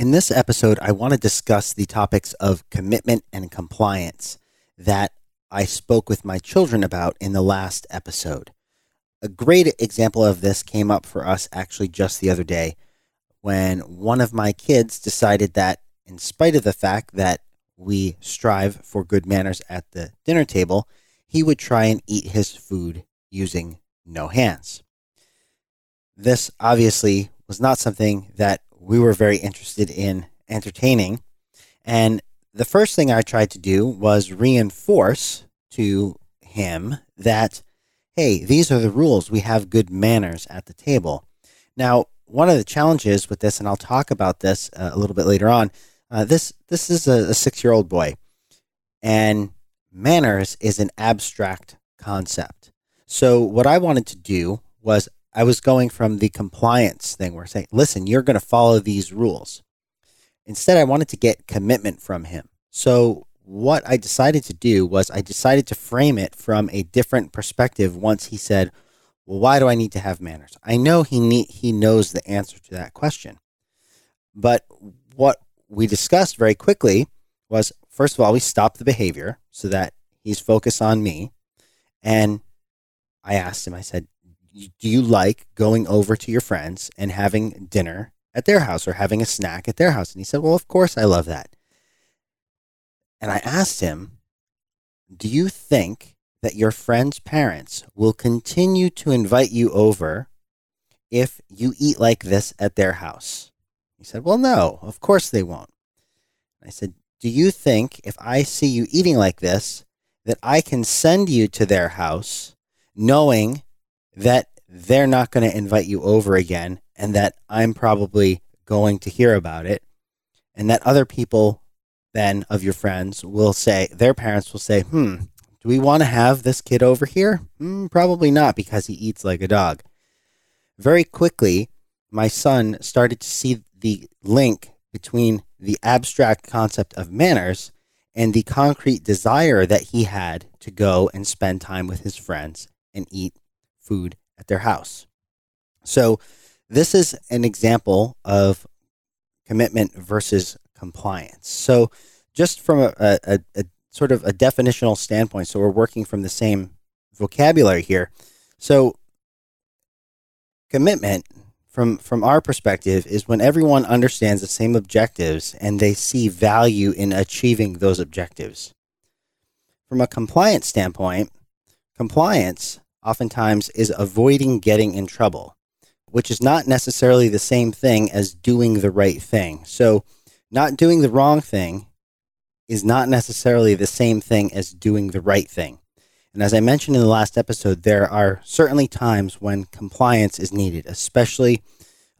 In this episode, I want to discuss the topics of commitment and compliance that I spoke with my children about in the last episode. A great example of this came up for us actually just the other day when one of my kids decided that, in spite of the fact that we strive for good manners at the dinner table, he would try and eat his food using no hands. This obviously was not something that we were very interested in entertaining. And the first thing I tried to do was reinforce to him that, hey, these are the rules. We have good manners at the table. Now, one of the challenges with this, and I'll talk about this uh, a little bit later on, uh, this this is a, a six year old boy, and manners is an abstract concept. So what I wanted to do was I was going from the compliance thing where saying, listen, you're going to follow these rules. Instead, I wanted to get commitment from him. So, what I decided to do was I decided to frame it from a different perspective once he said, well, why do I need to have manners? I know he he knows the answer to that question. But what we discussed very quickly was first of all, we stopped the behavior so that he's focused on me. And I asked him, I said, do you like going over to your friends and having dinner at their house or having a snack at their house? And he said, Well, of course I love that. And I asked him, Do you think that your friends' parents will continue to invite you over if you eat like this at their house? He said, Well, no, of course they won't. I said, Do you think if I see you eating like this, that I can send you to their house knowing that they're not going to invite you over again and that I'm probably going to hear about it. And that other people then of your friends will say their parents will say hmm do we want to have this kid over here? Mm, probably not because he eats like a dog. Very quickly my son started to see the link between the abstract concept of manners and the concrete desire that he had to go and spend time with his friends and eat food at their house. So, this is an example of commitment versus compliance. So, just from a, a, a, sort of a definitional standpoint, so we're working from the same vocabulary here. So, commitment from from our perspective is when everyone understands the same objectives and they see value in achieving those objectives. From a compliance standpoint, compliance oftentimes is avoiding getting in trouble, which is not necessarily the same thing as doing the right thing. So, not doing the wrong thing is not necessarily the same thing as doing the right thing. And as I mentioned in the last episode, there are certainly times when compliance is needed, especially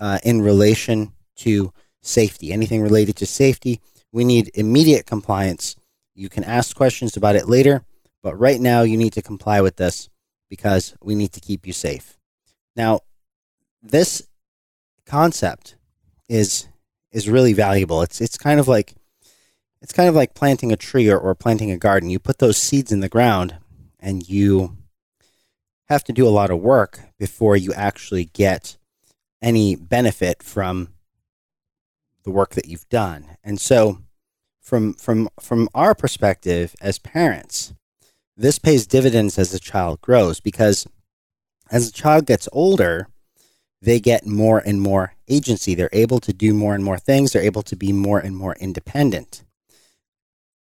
uh, in relation to safety. Anything related to safety, we need immediate compliance. You can ask questions about it later, but right now you need to comply with this because we need to keep you safe. Now, this concept is is really valuable. It's it's kind of like it's kind of like planting a tree or, or planting a garden. You put those seeds in the ground and you have to do a lot of work before you actually get any benefit from the work that you've done. And so from from from our perspective as parents, this pays dividends as the child grows because as the child gets older, they get more and more agency. They're able to do more and more things. They're able to be more and more independent.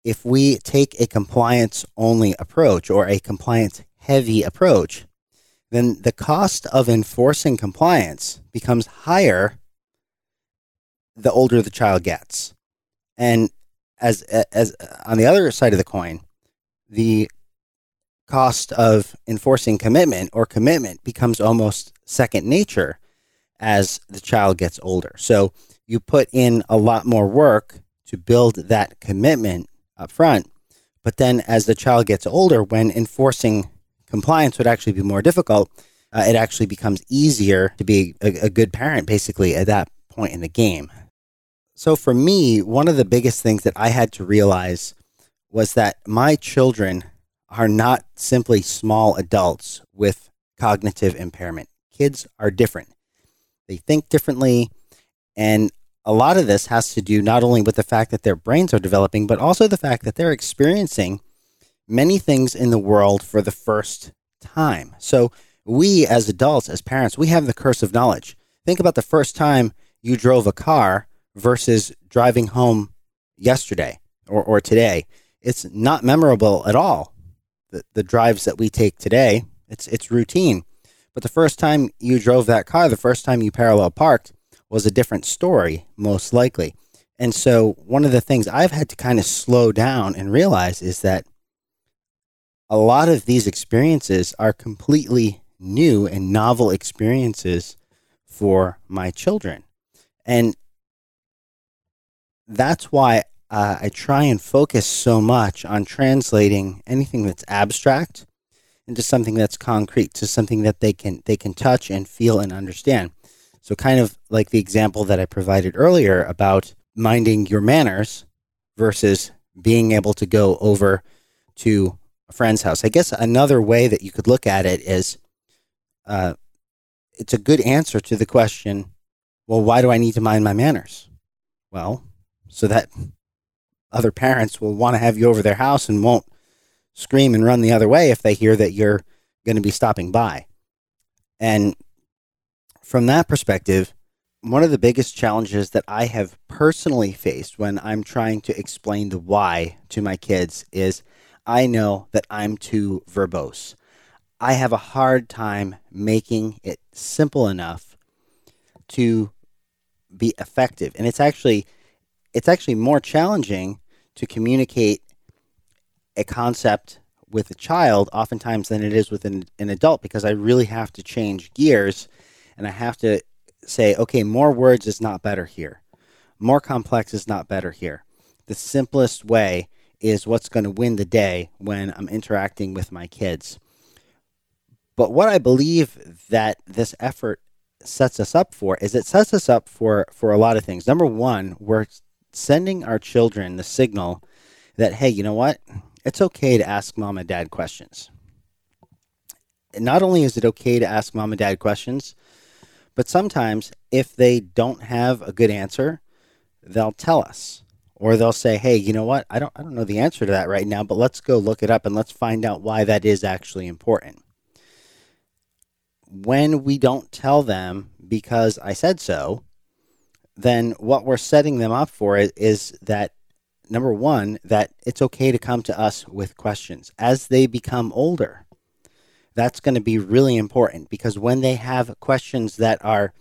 If we take a compliance only approach or a compliance heavy approach, then the cost of enforcing compliance becomes higher the older the child gets. And as as on the other side of the coin, the cost of enforcing commitment or commitment becomes almost second nature as the child gets older. So you put in a lot more work to build that commitment up front. But then as the child gets older, when enforcing compliance would actually be more difficult, uh, it actually becomes easier to be a, a good parent basically at that point in the game. So for me, one of the biggest things that I had to realize was that my children are not simply small adults with cognitive impairment. Kids are different. They think differently. And a lot of this has to do not only with the fact that their brains are developing, but also the fact that they're experiencing many things in the world for the first time. So, we as adults, as parents, we have the curse of knowledge. Think about the first time you drove a car versus driving home yesterday or, or today. It's not memorable at all. The, the drives that we take today, it's, it's routine. But the first time you drove that car, the first time you parallel parked, was a different story, most likely. And so, one of the things I've had to kind of slow down and realize is that a lot of these experiences are completely new and novel experiences for my children. And that's why uh, I try and focus so much on translating anything that's abstract into something that's concrete, to something that they can they can touch and feel and understand. So, kind of like the example that I provided earlier about minding your manners versus being able to go over to a friend's house. I guess another way that you could look at it is uh, it's a good answer to the question well, why do I need to mind my manners? Well, so that other parents will want to have you over their house and won't scream and run the other way if they hear that you're going to be stopping by. And from that perspective, one of the biggest challenges that I have personally faced when I'm trying to explain the why to my kids is I know that I'm too verbose. I have a hard time making it simple enough to be effective. And it's actually it's actually more challenging to communicate a concept with a child oftentimes than it is with an, an adult because I really have to change gears and I have to say, okay, more words is not better here. More complex is not better here. The simplest way is what's going to win the day when I'm interacting with my kids. But what I believe that this effort sets us up for is it sets us up for for a lot of things. Number 1, we're sending our children the signal that hey, you know what? It's okay to ask mom and dad questions. not only is it okay to ask mom and dad questions, but sometimes if they don't have a good answer, they'll tell us or they'll say, "Hey, you know what? I don't I don't know the answer to that right now, but let's go look it up and let's find out why that is actually important." When we don't tell them because I said so, then what we're setting them up for is, that number 1 that it's okay to come to us with questions. As they become older that's going to be really important because when they have questions that are,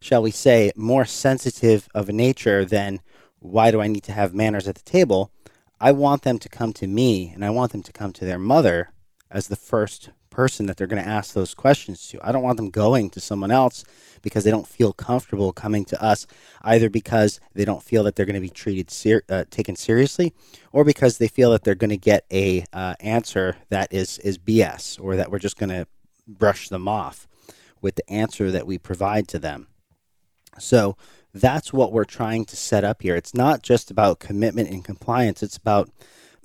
shall we say, more sensitive of a nature than why do I need to have manners at the table, I want them to come to me and I want them to come to their mother as the first person that they're going to ask those questions to. I don't want them going to someone else because they don't feel comfortable coming to us, either because they don't feel that they're going to be treated ser- uh, taken seriously, or because they feel that they're going to get a uh, answer that is is BS, or that we're just going to brush them off with the answer that we provide to them. So that's what we're trying to set up here. It's not just about commitment and compliance. It's about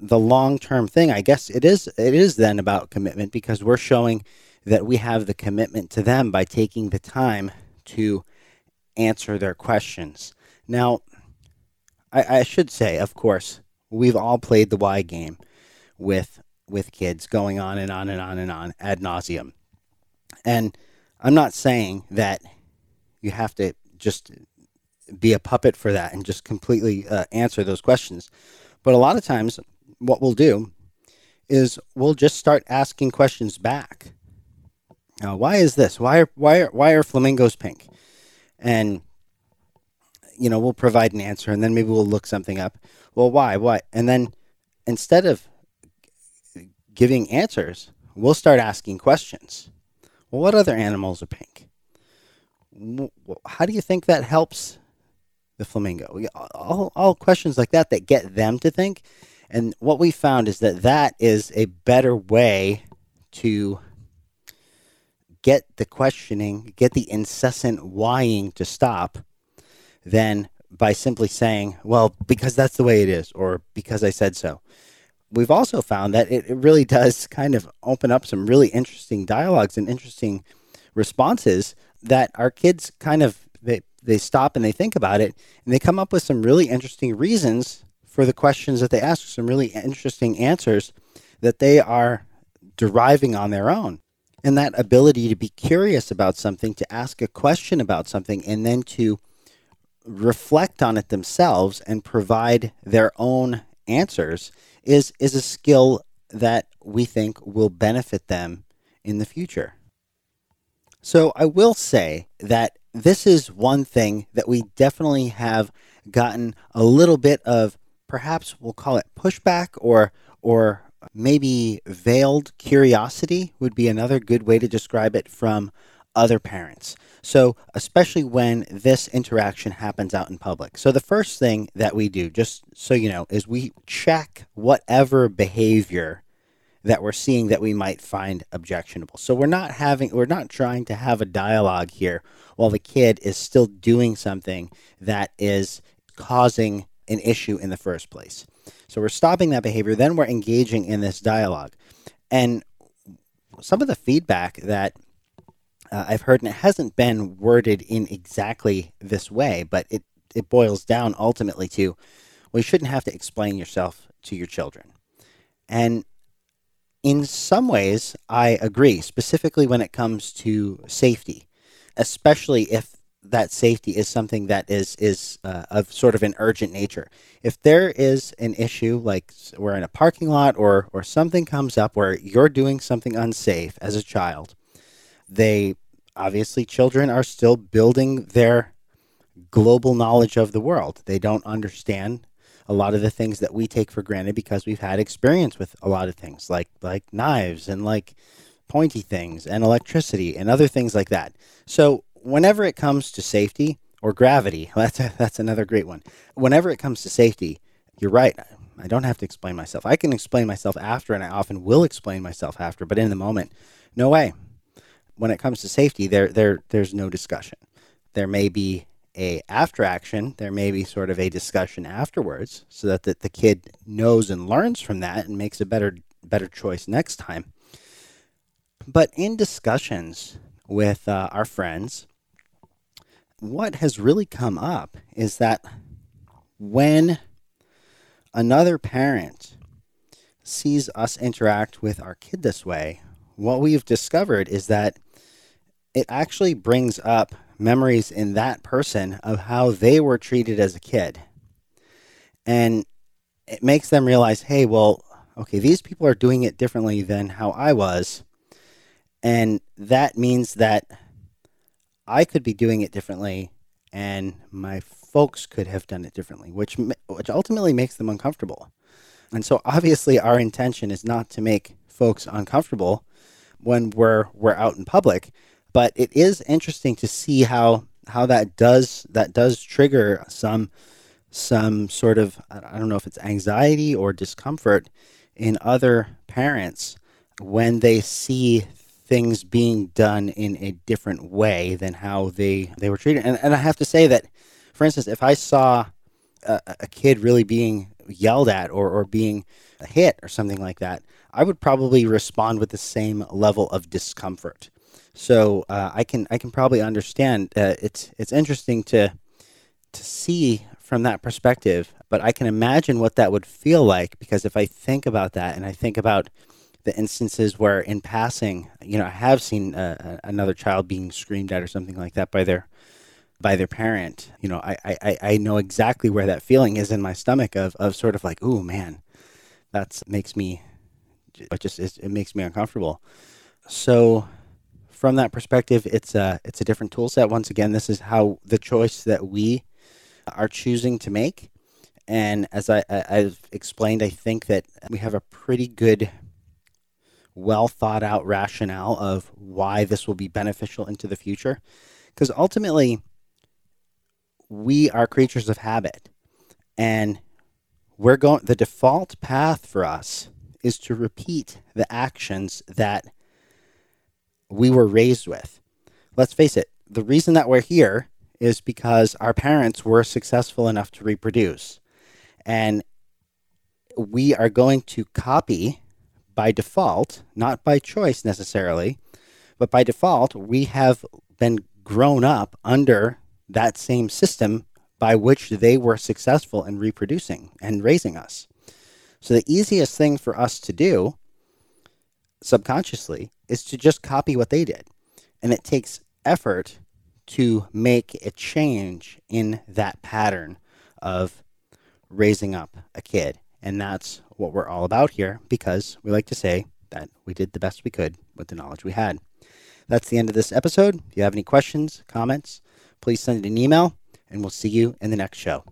the long-term thing. I guess it is it is then about commitment because we're showing that we have the commitment to them by taking the time to answer their questions. Now, I, I should say, of course, we've all played the why game with with kids going on and on and on and on ad nauseum. And I'm not saying that you have to just be a puppet for that and just completely uh, answer those questions. But a lot of times, what we'll do is we'll just start asking questions back. Now, why is this? Why are why are why are flamingos pink? And you know, we'll provide an answer, and then maybe we'll look something up. Well, why? Why? And then instead of giving answers, we'll start asking questions. Well, what other animals are pink? How do you think that helps the flamingo? All, all questions like that that get them to think. And what we found is that that is a better way to get the questioning, get the incessant whying to stop than by simply saying, well, because that's the way it is, or because I said so. We've also found that it, it really does kind of open up some really interesting dialogues and interesting responses that our kids kind of they, they stop and they think about it and they come up with some really interesting reasons for the questions that they ask, some really interesting answers that they are deriving on their own. And that ability to be curious about something, to ask a question about something, and then to reflect on it themselves and provide their own answers is, is a skill that we think will benefit them in the future. So I will say that this is one thing that we definitely have gotten a little bit of perhaps we'll call it pushback or or maybe veiled curiosity would be another good way to describe it from other parents. So, especially when this interaction happens out in public. So, the first thing that we do, just so you know, is we check whatever behavior that we're seeing that we might find objectionable. So we're not having we're not trying to have a dialogue here while the kid is still doing something that is causing an issue in the first place. So we're stopping that behavior, then we're engaging in this dialogue. And some of the feedback that uh, I've heard, and it hasn't been worded in exactly this way, but it, it boils down ultimately to you shouldn't have to explain yourself to your children. And in some ways, I agree, specifically when it comes to safety, especially if that safety is something that is is uh, of sort of an urgent nature. If there is an issue like we're in a parking lot or or something comes up where you're doing something unsafe as a child, they obviously children are still building their global knowledge of the world. They don't understand a lot of the things that we take for granted because we've had experience with a lot of things like like knives and like pointy things and electricity and other things like that. So whenever it comes to safety or gravity, that's a, that's another great one. Whenever it comes to safety, you're right. I don't have to explain myself. I can explain myself after, and I often will explain myself after. But in the moment, no way. When it comes to safety, there there there's no discussion. There may be a after action, there may be sort of a discussion afterwards so that the, the kid knows and learns from that and makes a better better choice next time. But in discussions with uh, our friends, what has really come up is that when another parent sees us interact with our kid this way, what we've discovered is that it actually brings up memories in that person of how they were treated as a kid. And it makes them realize, hey, well, okay, these people are doing it differently than how I was. And that means that I could be doing it differently and my folks could have done it differently, which which ultimately makes them uncomfortable. And so obviously our intention is not to make folks uncomfortable when we're we're out in public, but it is interesting to see how how that does that does trigger some some sort of I don't know if it's anxiety or discomfort in other parents when they see things being done in a different way than how they they were treated. And and I have to say that, for instance, if I saw a, a kid really being yelled at or, or being hit or something like that, I would probably respond with the same level of discomfort. So uh, I can I can probably understand. Uh, it's it's interesting to to see from that perspective, but I can imagine what that would feel like because if I think about that and I think about the instances where in passing, you know, I have seen uh, another child being screamed at or something like that by their by their parent. You know, I, I, I know exactly where that feeling is in my stomach of, of sort of like, oh man, that makes me, it just it makes me uncomfortable. So from that perspective, it's a it's a different tool set. Once again, this is how the choice that we are choosing to make. And as I, I, I've explained, I think that we have a pretty good, well thought out rationale of why this will be beneficial into the future. Because ultimately, we are creatures of habit. And we're going the default path for us is to repeat the actions that we were raised with. Let's face it, the reason that we're here is because our parents were successful enough to reproduce. And we are going to copy by default, not by choice necessarily, but by default, we have been grown up under that same system by which they were successful in reproducing and raising us. So the easiest thing for us to do subconsciously is to just copy what they did. And it takes effort to make a change in that pattern of raising up a kid. And that's what we're all about here because we like to say that we did the best we could with the knowledge we had. That's the end of this episode. If you have any questions, comments, please send it an email, and we'll see you in the next show.